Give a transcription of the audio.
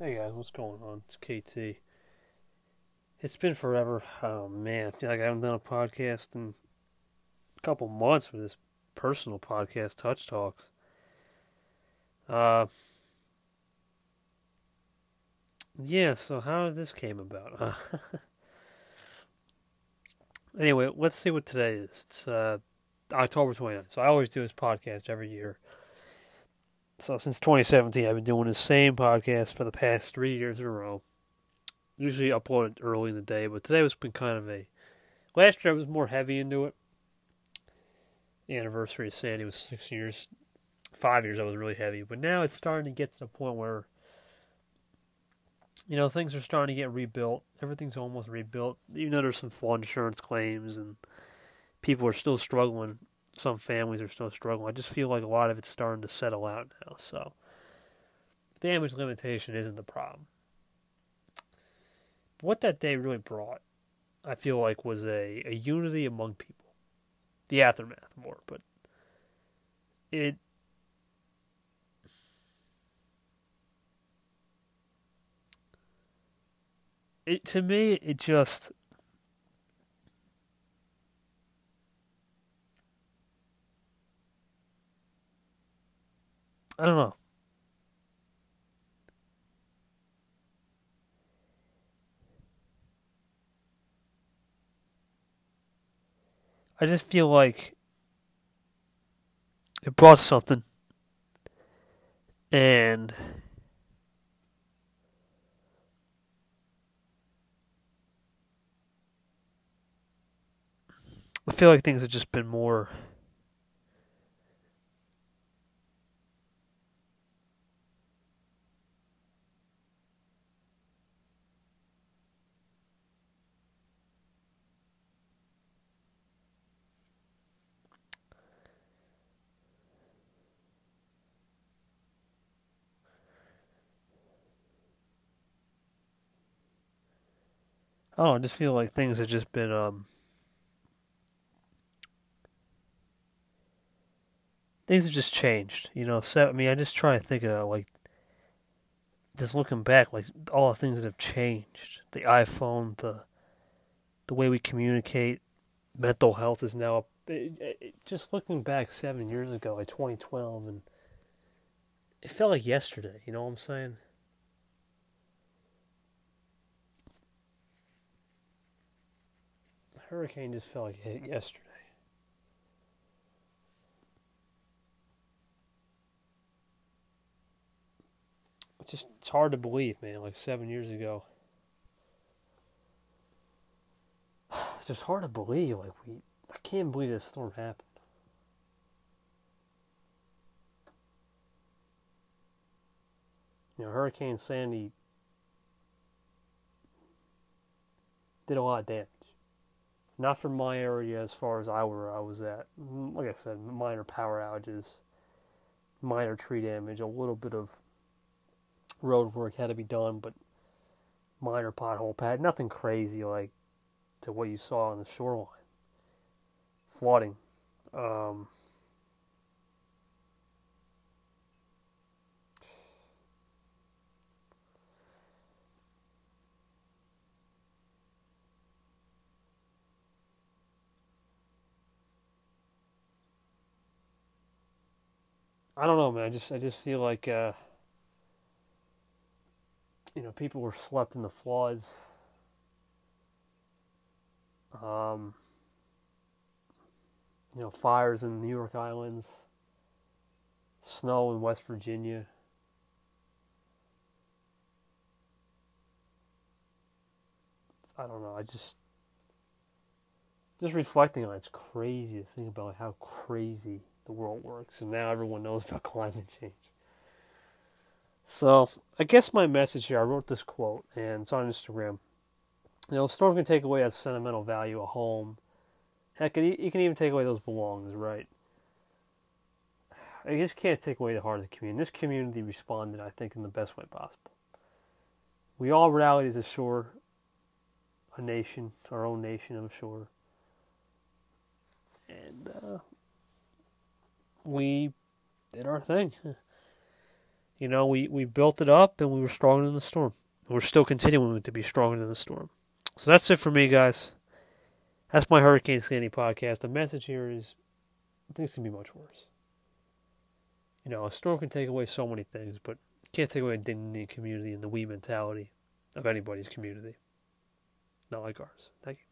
Hey guys, what's going on? It's KT. It's been forever. Oh man, I feel like I haven't done a podcast in a couple months for this personal podcast, Touch Talks. Uh, yeah. So how this came about? Anyway, let's see what today is. It's uh, October 29th. So I always do this podcast every year. So since 2017, I've been doing the same podcast for the past three years in a row. Usually upload it early in the day, but today was been kind of a. Last year I was more heavy into it. The anniversary of Sandy was six years, five years. I was really heavy, but now it's starting to get to the point where. You know things are starting to get rebuilt. Everything's almost rebuilt, even though there's some flood insurance claims and people are still struggling some families are still struggling. I just feel like a lot of it's starting to settle out now. So, damage limitation isn't the problem. What that day really brought, I feel like, was a, a unity among people. The aftermath more, but it. It to me, it just I don't know. I just feel like it brought something. And I feel like things have just been more I don't know, I just feel like things have just been um things have just changed, you know. So I mean, I just try to think of like just looking back, like all the things that have changed. The iPhone, the the way we communicate, mental health is now it, it, just looking back seven years ago, like 2012, and it felt like yesterday. You know what I'm saying? Hurricane just felt like yesterday. It's just it's hard to believe, man. Like seven years ago, it's just hard to believe. Like we, I can't believe this storm happened. You know, Hurricane Sandy did a lot of damage. Not from my area as far as I were I was at. Like I said, minor power outages, minor tree damage, a little bit of road work had to be done, but minor pothole pad, nothing crazy like to what you saw on the shoreline. Flooding. Um, I don't know, man. I just I just feel like uh, you know people were swept in the floods. Um, you know, fires in New York Islands, snow in West Virginia. I don't know. I just just reflecting on it, it's crazy to think about how crazy the world works, and now everyone knows about climate change. So, I guess my message here, I wrote this quote, and it's on Instagram. You know, a storm can take away that sentimental value, a home. Heck, you can even take away those belongings, right? I just can't take away the heart of the community. This community responded, I think, in the best way possible. We all rallied as a shore, a nation, our own nation I'm sure. And uh, we did our thing. You know, we, we built it up and we were stronger than the storm. We're still continuing to be stronger than the storm. So that's it for me, guys. That's my Hurricane Sandy podcast. The message here is things can be much worse. You know, a storm can take away so many things, but can't take away the dignity, community, and the we mentality of anybody's community. Not like ours. Thank you.